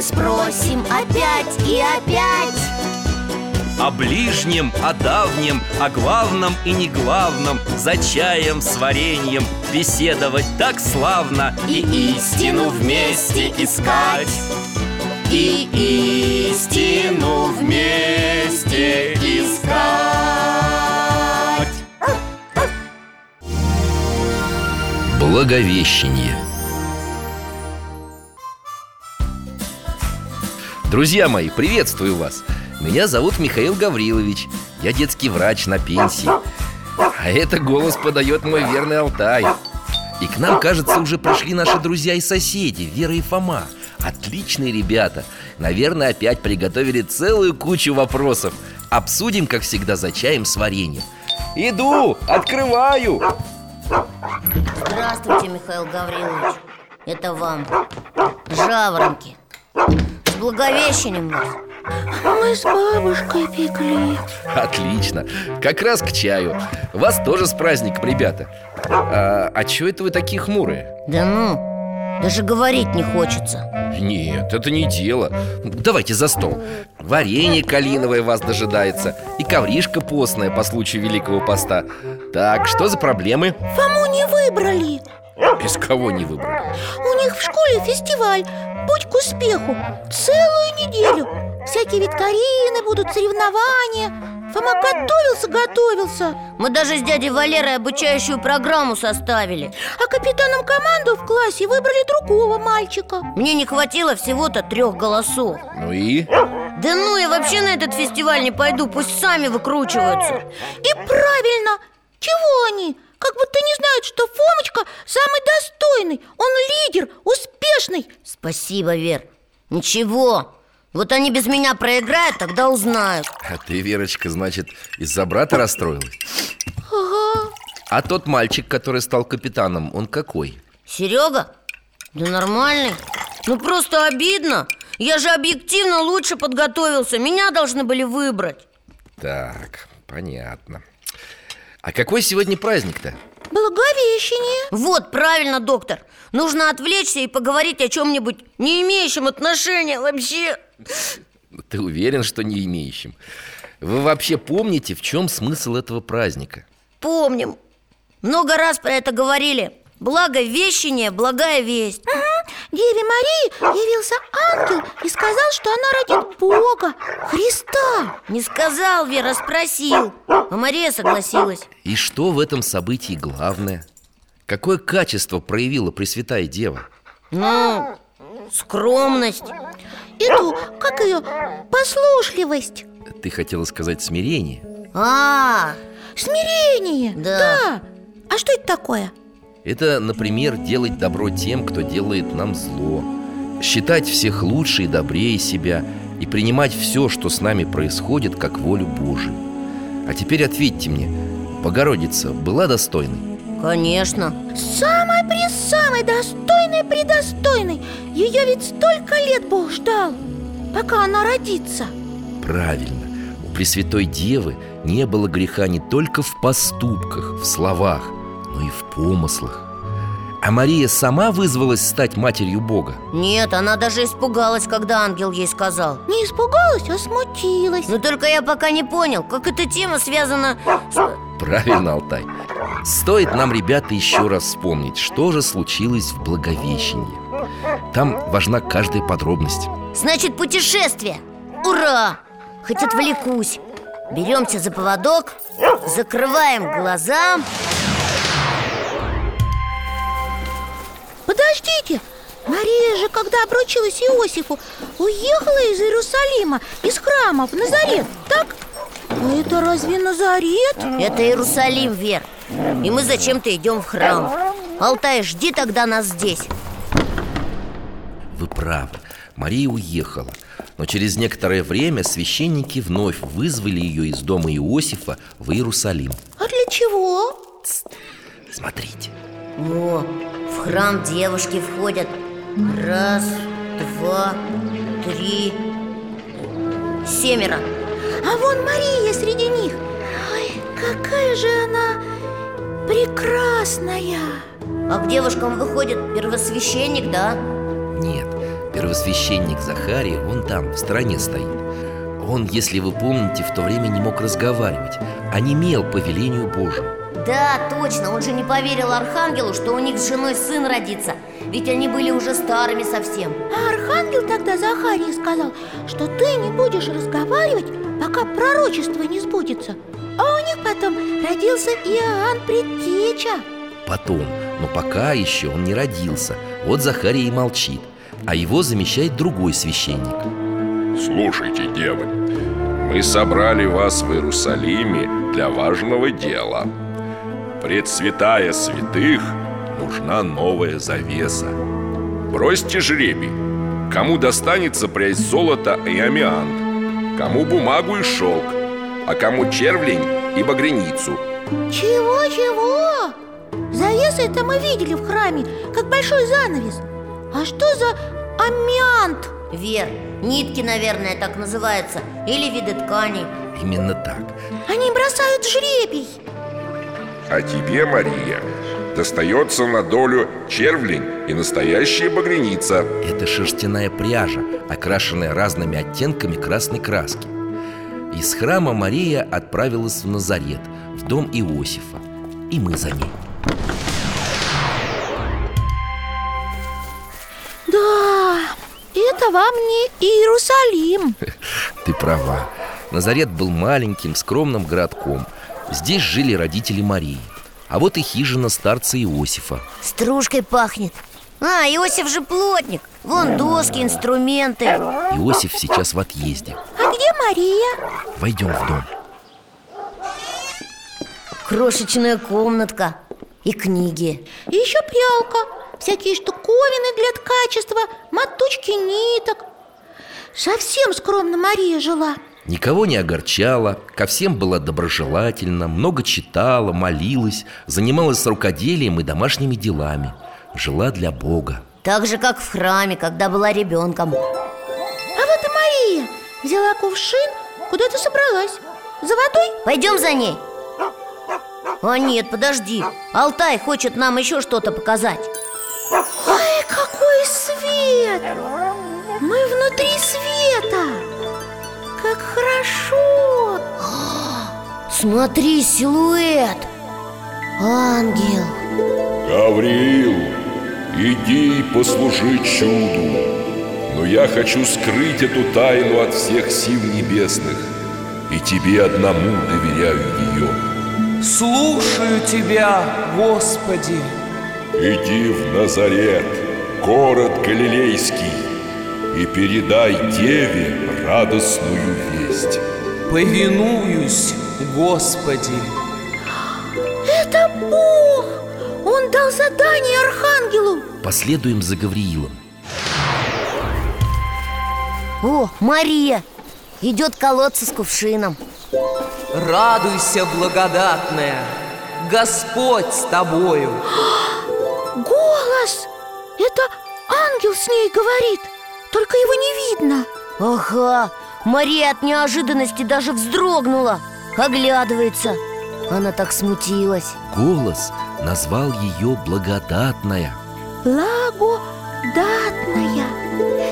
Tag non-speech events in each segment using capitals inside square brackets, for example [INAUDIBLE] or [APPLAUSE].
Мы спросим опять и опять. О ближнем, о давнем, о главном и не главном За чаем с вареньем беседовать так славно И истину вместе искать. И истину вместе искать. Благовещение Друзья мои, приветствую вас! Меня зовут Михаил Гаврилович. Я детский врач на пенсии. А это голос подает мой верный Алтай. И к нам, кажется, уже пришли наши друзья и соседи Вера и Фома. Отличные ребята. Наверное, опять приготовили целую кучу вопросов. Обсудим, как всегда, за чаем с вареньем. Иду, открываю. Здравствуйте, Михаил Гаврилович. Это вам. Жаворонки С Благовещением вас. Мы с бабушкой пекли. Отлично, как раз к чаю. Вас тоже с праздником, ребята. А, а чё это вы такие хмурые? Да ну, даже говорить не хочется. Нет, это не дело. Давайте за стол. Варенье калиновое вас дожидается. И ковришка постная по случаю Великого Поста. Так, что за проблемы? Фому не выбрали Из кого не выбрали? У них в школе фестиваль. Путь к успеху. Целую неделю. Всякие викторины будут, соревнования. Фома готовился, готовился. Мы даже с дядей Валерой обучающую программу составили. А капитаном команду в классе выбрали другого мальчика. Мне не хватило всего-то трех голосов. Ну и? Да ну, я вообще на этот фестиваль не пойду, пусть сами выкручиваются. И правильно. Чего они? Как будто не знают, что Фомочка самый достойный. Он лидер, успешный. Спасибо, Вер. Ничего, вот они без меня проиграют, тогда узнают. А ты, Верочка, значит, из-за брата расстроилась? Ага. А тот мальчик, который стал капитаном, он какой? Серега? Да нормальный. Ну просто обидно. Я же объективно лучше подготовился. Меня должны были выбрать. Так, понятно А какой сегодня праздник-то? Благовещение Вот, правильно, доктор Нужно отвлечься и поговорить о чем-нибудь Не имеющем отношения вообще Ты уверен, что не имеющим? Вы вообще помните, в чем смысл этого праздника? Помним Много раз про это говорили Благовещение, благая весть Деве Марии явился ангел и сказал, что она родит Бога, Христа Не сказал, Вера, спросил А Мария согласилась И что в этом событии главное? Какое качество проявила Пресвятая Дева? Ну, скромность Эту, как ее, послушливость Ты хотела сказать смирение? А, Смирение Да. А что это такое? Это, например, делать добро тем, кто делает нам зло Считать всех лучше и добрее себя И принимать все, что с нами происходит, как волю Божию. А теперь ответьте мне Богородица была достойной? конечно. Самой при самой достойной предостойной. Ее ведь столько лет Бог ждал Пока она родится. Правильно. У Пресвятой Девы не было греха не только в поступках, в словах, но и в помыслах. А Мария сама вызвалась стать матерью Бога? Нет, она даже испугалась, когда ангел ей сказал. Не испугалась, а смутилась. Но только я пока не понял, как эта тема связана с... Правильно, Алтай. Стоит нам, ребята, еще раз вспомнить, что же случилось в Благовещенье Там важна каждая подробность. Значит, путешествие. Ура! Хоть отвлекусь. Беремся за поводок Закрываем глаза Подождите, Мария же, когда обручилась Иосифу, уехала из Иерусалима, из храма в Назарет, так? А это разве Назарет? Это Иерусалим, Вер. И мы зачем-то идем в храм. Алтай, жди тогда нас здесь. Вы правы, Мария уехала. Но через некоторое время священники вновь вызвали ее из дома Иосифа в Иерусалим. А для чего? Смотрите. О, в храм девушки входят. Раз, два, три Семеро. А вон Мария среди них. Ой, какая же она прекрасная. А к девушкам выходит первосвященник, да? Нет, первосвященник Захарий, он там, в стороне стоит. Он, если вы помните, в то время не мог разговаривать А немел по велению Божьему Да, точно, он же не поверил Архангелу, что у них с женой сын родится. Ведь они были уже старыми совсем. А архангел тогда Захарии сказал, что ты не будешь разговаривать, пока пророчество не сбудется. А у них потом родился Иоанн Предтеча. Потом, но пока еще он не родился. Вот Захарий и молчит А его замещает другой священник. Слушайте, девы, мы собрали вас в Иерусалиме для важного дела. Пред святая святых нужна новая завеса. Бросьте жребий. Кому достанется прядь золота и амиант, кому бумагу и шелк, а кому червлень и багряницу. Чего-чего? Завесы это мы видели в храме, как большой занавес А что за аммиант? Вер, нитки, наверное, так называются Или виды тканей Именно так Они бросают жребий А тебе, Мария, достается на долю червлень и настоящая багряница. Это шерстяная пряжа, окрашенная разными оттенками красной краски. Из храма Мария отправилась в Назарет, в дом Иосифа. И мы за ней. Да, это вам не Иерусалим. [LAUGHS] Ты права. Назарет был маленьким, скромным городком Здесь жили родители Марии. А вот и хижина старца Иосифа. Стружкой пахнет. А, Иосиф же плотник. Вон доски, инструменты. Иосиф сейчас в отъезде. А где Мария? Войдем в дом. Крошечная комнатка И книги. И еще прялка. Всякие штуковины для ткачества Моточки ниток. Совсем скромно Мария жила Никого не огорчала, ко всем была доброжелательна, много читала, молилась, занималась рукоделием и домашними делами. Жила для Бога. Так же, как в храме, когда была ребенком А вот и Мария Взяла кувшин, куда-то собралась За водой? Пойдем за ней А нет, подожди Алтай хочет нам еще что-то показать Ой, какой свет! Мы внутри света Как хорошо! Смотри, силуэт Ангел Гавриил, иди и послужи чуду. Но я хочу скрыть эту тайну от всех сил небесных, и тебе одному доверяю ее. Слушаю Тебя, Господи Иди в Назарет, город Галилейский, и передай Деве радостную весть. Повинуюсь, Господи. Это Бог! Он дал задание Архангелу! Последуем за Гавриилом. О, Мария! Идет колодца с кувшином Радуйся, благодатная! Господь с тобою! Голос! Это ангел с ней говорит Только его не видно. Ага, Мария от неожиданности даже вздрогнула Оглядывается. Она так смутилась. Голос назвал ее благодатная. Благодатная.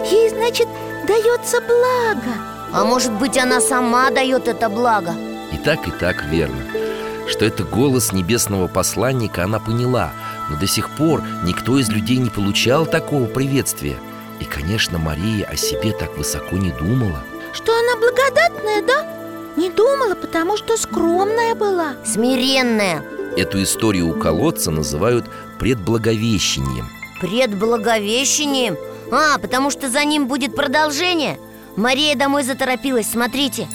Ей, значит, дается благо. А может быть, она сама дает это благо? И так, и так верно. Что это голос небесного посланника она поняла Но до сих пор никто из людей не получал такого приветствия И, конечно, Мария о себе так высоко не думала. Что она благодатная, да? Не думала, потому что скромная была. Смиренная. Эту историю у колодца называют предблаговещением. Предблаговещением? А, потому что за ним будет продолжение? Мария домой заторопилась, смотрите.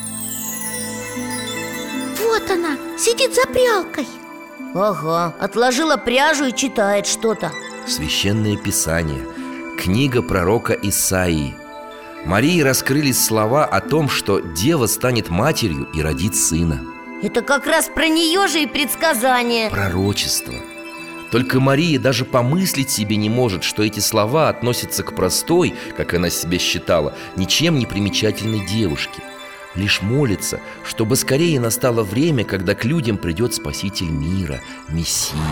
Вот она, сидит за прялкой. Ага, отложила пряжу и читает что-то. Священное Писание Книга пророка Исаии. Марии раскрылись слова о том, что дева станет матерью и родит сына. Это как раз про нее же и предсказание. Пророчество. Только Мария даже помыслить себе не может, что эти слова относятся к простой, как она себя считала, ничем не примечательной девушке. Лишь молится, чтобы скорее настало время, когда к людям придет Спаситель мира, Мессия. [GASPS]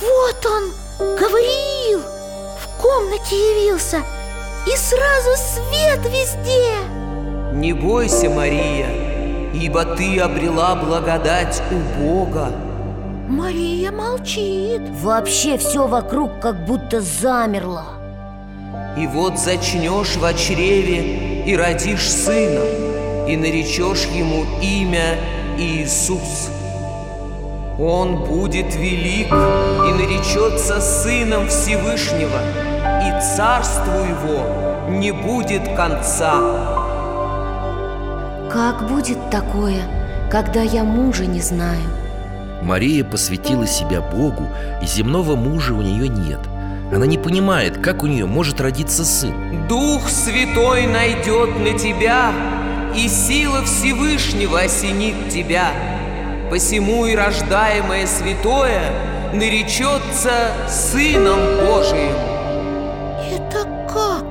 Вот он, Гавриил В комнате явился И сразу свет везде. Не бойся, Мария, ибо ты обрела благодать у Бога. Мария молчит. Вообще все вокруг как будто замерло. И вот зачнешь в чреве и родишь сына И наречешь ему имя Иисус Он будет велик и наречется сыном Всевышнего И царству его не будет конца Как будет такое, когда я мужа не знаю? Мария посвятила себя Богу, и земного мужа у нее нет Она не понимает, как у нее может родиться сын Дух Святой найдет на тебя, и сила Всевышнего осенит тебя. Посему и рождаемое святое наречется Сыном Божиим. Это как?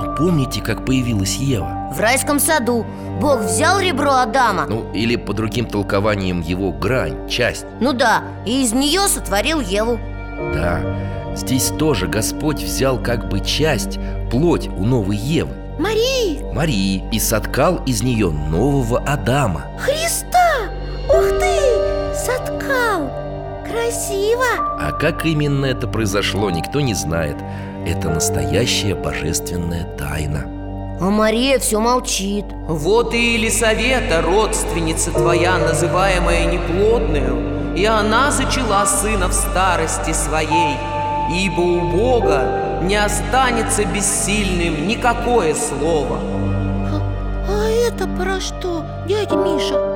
Но помните, как появилась Ева? В райском саду Бог взял ребро Адама Ну, или по другим толкованиям его грань, часть Ну да, и из нее сотворил Еву Да, здесь тоже Господь взял как бы часть, плоть у новой Евы Марии, Марии и соткал из нее нового Адама Христа! Красиво! А как именно это произошло, никто не знает Это настоящая божественная тайна А Мария все молчит Вот и Елисавета, родственница твоя, называемая неплодную, и она зачала сына в старости своей, ибо у Бога не останется бессильным никакое слово. А это про что, дядя Миша?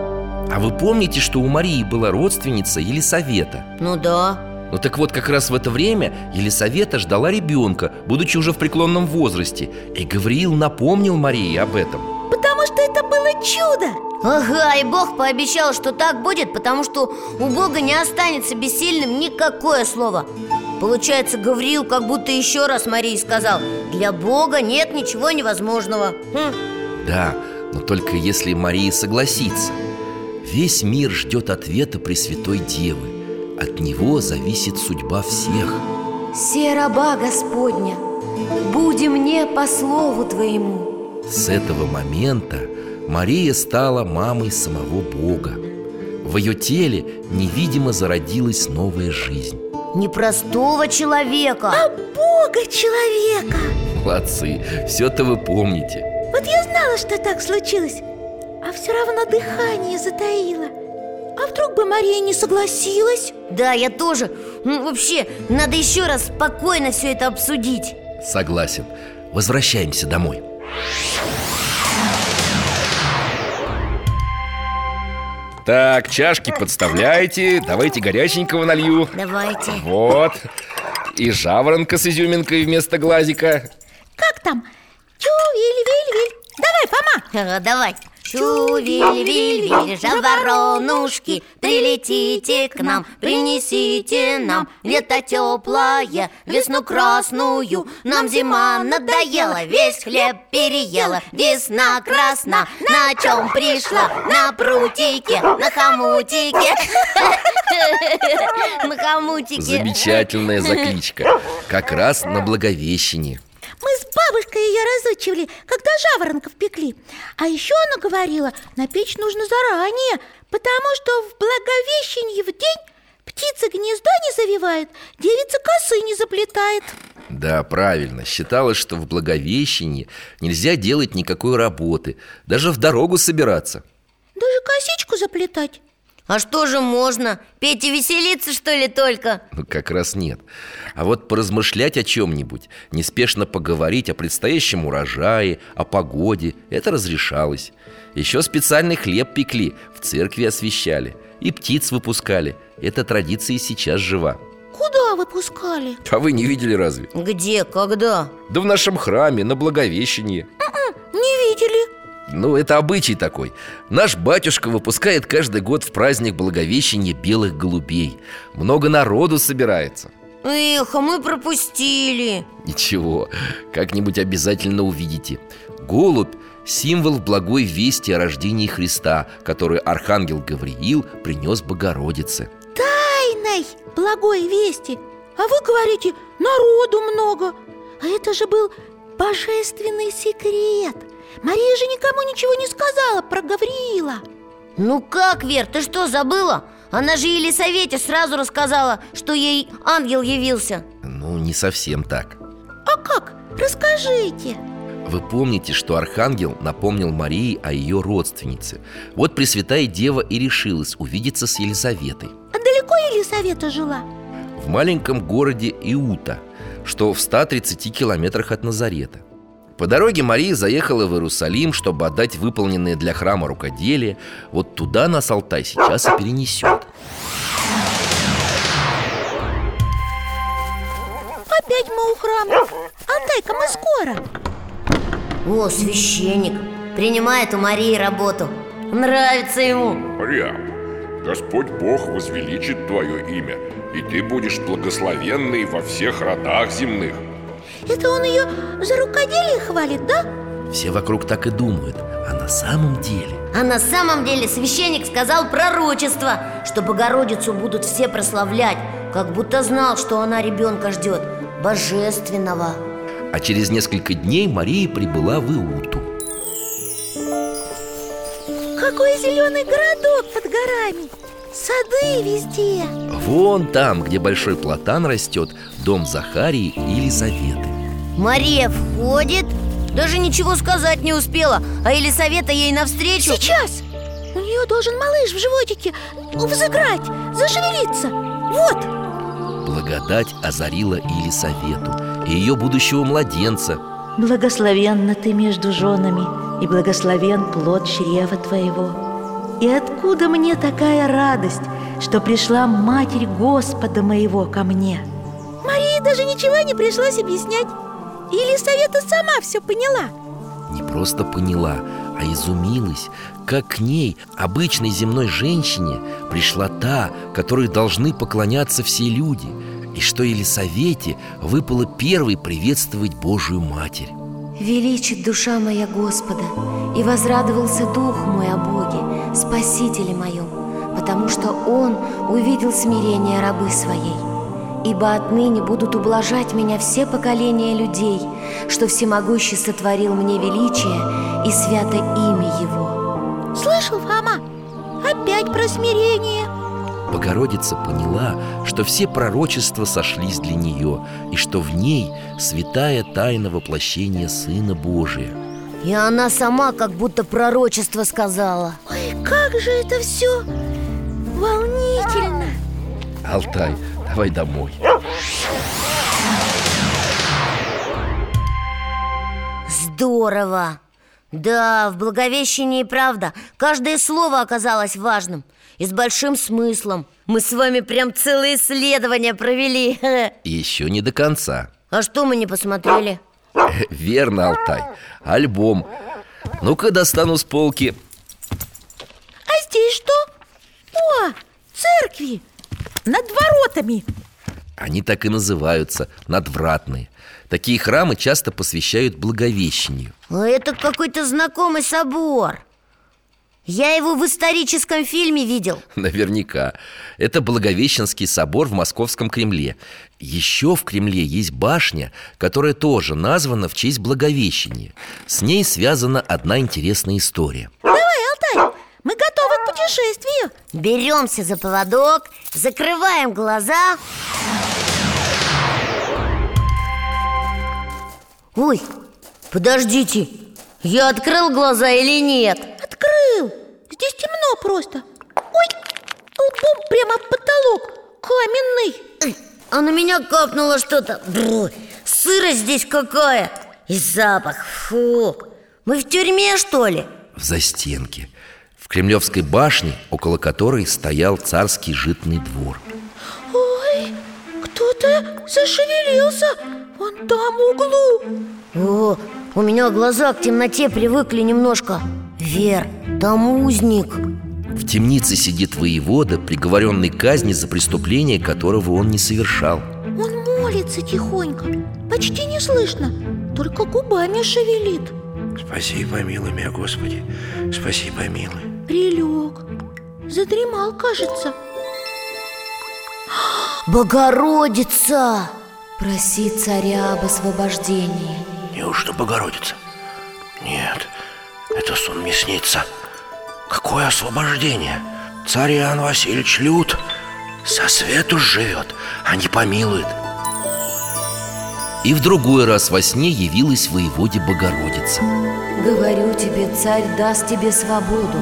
А вы помните, что у Марии была родственница Елисавета? Ну да Ну так вот, как раз в это время Елисавета ждала ребенка, будучи уже в преклонном возрасте И Гавриил напомнил Марии об этом Потому что это было чудо! Ага, и Бог пообещал, что так будет, потому что у Бога не останется бессильным никакое слово Получается, Гавриил как будто еще раз Марии сказал Для Бога нет ничего невозможного Хм. Да, но только если Мария согласится Весь мир ждет ответа Пресвятой Девы. От него зависит судьба всех. Се раба Господня, буди мне по слову Твоему. С этого момента Мария стала мамой самого Бога. В ее теле невидимо зародилась новая жизнь. Непростого человека. Бога человека! Молодцы, все-то вы помните. Вот я знала, что так случилось А все равно дыхание затаило. А вдруг бы Мария не согласилась? Да, я тоже. Ну, Вообще, надо еще раз спокойно все это обсудить. Согласен. Возвращаемся домой. Так, чашки подставляйте. Давайте горяченького налью. Давайте. Вот. И жаворонка с изюминкой вместо глазика. Как там? Чу-виль-виль-виль Давай, Фома! Ага, Давай Чу-виль-виль-виль, жаворонушки Прилетите к нам, принесите нам. Лето теплое, весну красную Нам зима надоела, весь хлеб переела Весна красна, на чем пришла? На прутике, на хомутике. [LAUGHS] На хомутике. Замечательная закличка Как раз на Благовещение Мы с бабушкой ее разучивали, когда жаворонков пекли. А еще она говорила, на печь нужно заранее Потому что в Благовещенье в день птица гнездо не завивает Девица косы не заплетает Да, правильно, считалось, что в Благовещении нельзя делать никакой работы Даже в дорогу собираться. Даже косичку заплетать А что же можно? Петь и веселиться, что ли, только? Ну, как раз нет А вот поразмышлять о чем-нибудь Неспешно поговорить о предстоящем урожае О погоде Это разрешалось Еще специальный хлеб пекли В церкви освещали И птиц выпускали Эта традиция и сейчас жива Куда выпускали? А вы не видели разве? Где, когда? Да в нашем храме, на Благовещении Не видели Ну, это обычай такой. Наш батюшка выпускает каждый год в праздник Благовещения белых голубей. Много народу собирается. Эх, а мы пропустили. Ничего, как-нибудь обязательно увидите. Голубь – символ благой вести о рождении Христа Который архангел Гавриил принес Богородице. Тайной благой вести? А вы говорите, народу много. А это же был божественный секрет Мария же никому ничего не сказала про Гавриила. Ну как, Вер, ты что, забыла? Она же Елисавете сразу рассказала, что ей ангел явился. Ну, не совсем так. А как? Расскажите. Вы помните, что Архангел напомнил Марии о ее родственнице? Вот Пресвятая Дева и решилась увидеться с Елизаветой. А далеко Елисавета жила? В маленьком городе Иута, что в 130 километрах от Назарета По дороге Мария заехала в Иерусалим, чтобы отдать выполненные для храма рукоделие Вот туда нас Алтай сейчас и перенесет Опять мы у храма. Алтайка, мы скоро. О, священник Принимает у Марии работу. Нравится ему. Прям Господь Бог возвеличит твое имя И ты будешь благословенный во всех родах земных Это он ее за рукоделие хвалит, да? Все вокруг так и думают А на самом деле А на самом деле священник сказал пророчество Что Богородицу будут все прославлять Как будто знал, что она ребенка ждет Божественного. А через несколько дней Мария прибыла в Иуту. Какой зеленый городок под горами! Сады везде! Вон там, где большой платан растет Дом Захарии и Елизаветы Мария входит. Даже ничего сказать не успела А Елисавета ей навстречу. Сейчас! У нее должен малыш в животике взыграть, зашевелиться. Вот! Благодать озарила Елисавету И ее будущего младенца. Благословенна ты между женами, и благословен плод чрева твоего. И откуда мне такая радость, что пришла Матерь Господа моего ко мне? Марии даже ничего не пришлось объяснять Елисавета сама все поняла Не просто поняла, а изумилась Как к ней, обычной земной женщине Пришла та, которой должны поклоняться все люди И что Елисавете выпало первой приветствовать Божию Матерь Величит душа моя Господа, и возрадовался дух мой о Боге, Спасителе моем, потому что Он увидел смирение рабы своей. Ибо отныне будут ублажать меня все поколения людей, что всемогущий сотворил мне величие и свято имя Его. Слышал, Фома? Опять про смирение Богородица поняла, что все пророчества сошлись для нее И что в ней святая тайна воплощения Сына Божия И она сама как будто пророчество сказала Ой, как же это все волнительно Алтай, давай домой. Здорово! Да, в Благовещении правда. Каждое слово оказалось важным И с большим смыслом. Мы с вами прям целое исследование провели. [LAUGHS] Еще не до конца. А что мы не посмотрели? Верно, Алтай. Альбом. Ну-ка достану с полки. А здесь что? О, церкви Над воротами. Они так и называются, надвратные. Такие храмы часто посвящают Благовещению. А это какой-то знакомый собор. Я его в историческом фильме видел. [LAUGHS] Наверняка. Это Благовещенский собор в Московском Кремле. Еще в Кремле есть башня, которая тоже названа в честь Благовещения. С ней связана одна интересная история. Давай, Алтай, мы готовы к путешествию. Беремся за поводок, закрываем глаза. Ой, подождите, я открыл глаза или нет? Открыл. Здесь темно просто. Ой, лбом прямо в потолок Каменный. А на меня капнуло что-то. Бррр, Сырость здесь какая. И запах, фу Мы в тюрьме, что ли? В застенке В Кремлевской башне, около которой стоял царский житный двор. Ой, кто-то зашевелился. Вон там в углу. О, у меня глаза к темноте привыкли немножко. Вер, там узник. В темнице сидит воевода, приговоренный к казни за преступление, которого он не совершал. Он молится тихонько Почти не слышно Только губами шевелит. Спаси, помилуй меня, Господи Спаси, помилуй Прилег. Задремал, кажется. Богородица! Проси царя об освобождении. Неужто Богородица? Нет, это сон мне снится. Какое освобождение? Царь Иоанн Васильевич лют. Со свету живет, а не помилует. И в другой раз во сне явилась воеводе Богородица. Говорю тебе, царь даст тебе свободу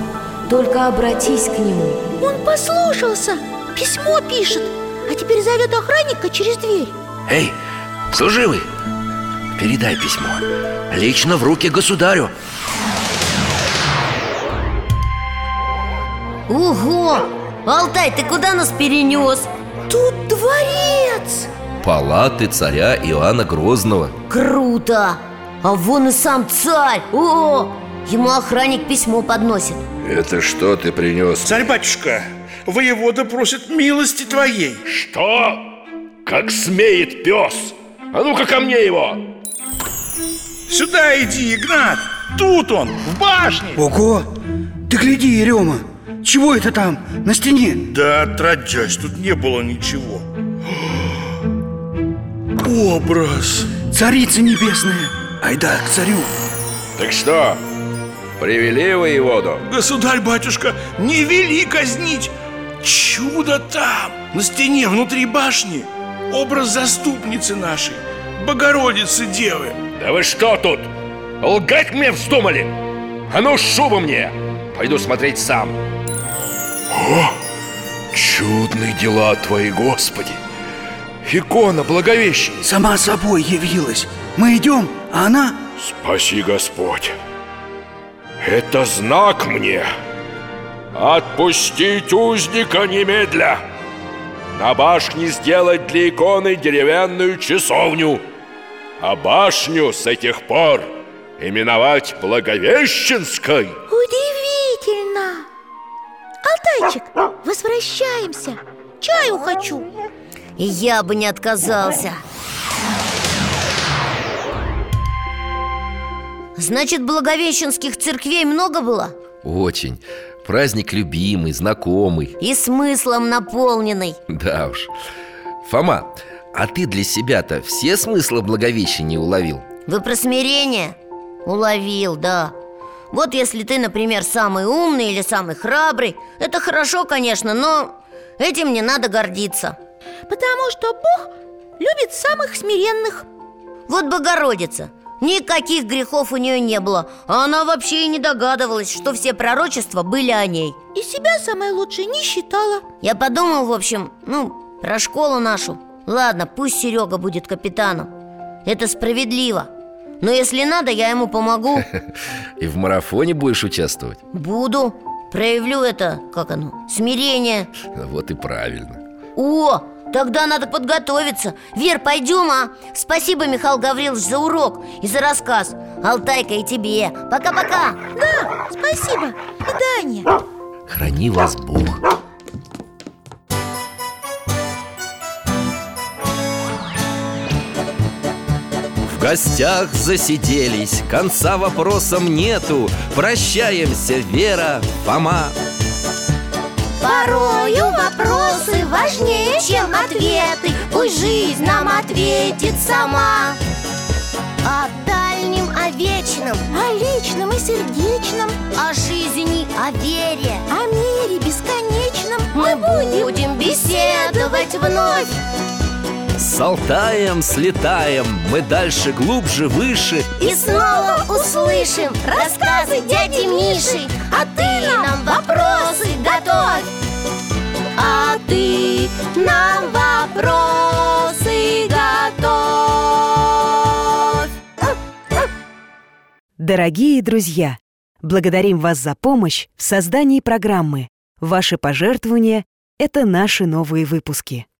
Только обратись к нему Он послушался Письмо пишет А теперь зовет охранника через дверь Эй, служивый, передай письмо Лично в руки государю Ого! Алтай, ты куда нас перенес? Тут дворец Палаты царя Иоанна Грозного Круто! А вон и сам царь! О! Ему охранник письмо подносит Это что ты принес? Царь-батюшка, воевода просит милости твоей Что? Как смеет пес? А ну-ка ко мне его! Сюда иди, Игнат Тут он, в башне Ого! Ты гляди, Ерема Чего это там, на стене? Да отродясь, тут не было ничего [GASPS] Образ Царица небесная Айда к царю Так что, привели воеводу? Государь-батюшка, не вели казнить Чудо там, на стене внутри башни Образ заступницы нашей Богородицы Девы Да вы что тут? Лгать мне вздумали? А ну шубу мне! Пойду смотреть сам О, чудные дела твои, Господи! Икона Благовещения Сама собой явилась Мы идем, а она... Спаси Господь Это знак мне. Отпустить узника немедля. На башне сделать для иконы деревянную часовню А башню с этих пор именовать Благовещенской. Удивительно! Алтайчик, возвращаемся. Чаю хочу. Я бы не отказался Значит, благовещенских церквей много было? Очень. Праздник любимый, знакомый. И смыслом наполненный. Да уж. Фома, а ты для себя-то все смыслы Благовещения уловил? Вы про смирение? Уловил, да. Вот если ты, например, самый умный или самый храбрый Это хорошо, конечно, но этим не надо гордиться. Потому что Бог любит самых смиренных. Вот Богородица Никаких грехов у нее не было. А она вообще и не догадывалась, что все пророчества были о ней. И себя самой лучшей не считала. Я подумал, в общем, ну, про школу нашу. Ладно, пусть Серега будет капитаном. Это справедливо. Но если надо, я ему помогу. [LAUGHS] И в марафоне будешь участвовать? Буду. Проявлю это, как оно, смирение. Вот и правильно. О, тогда надо подготовиться. Вер, пойдем, а? Спасибо, Михаил Гаврилович, за урок и за рассказ. Алтайка и тебе. Пока-пока. Да, спасибо, Видание Храни вас Бог. В гостях засиделись Конца вопросам нету. Прощаемся, Вера, Фома. Порою важнее, чем ответы. Пусть жизнь нам ответит сама. О дальнем, о вечном, О личном и сердечном, о жизни, о вере о мире бесконечном. Мы будем беседовать вновь. С Алтаем слетаем Мы дальше, глубже, выше. И снова услышим рассказы дяди Миши. А ты нам вопросы готовь А ты нам вопросы готовь Дорогие друзья, благодарим вас за помощь в создании программы. Ваши пожертвования — это наши новые выпуски.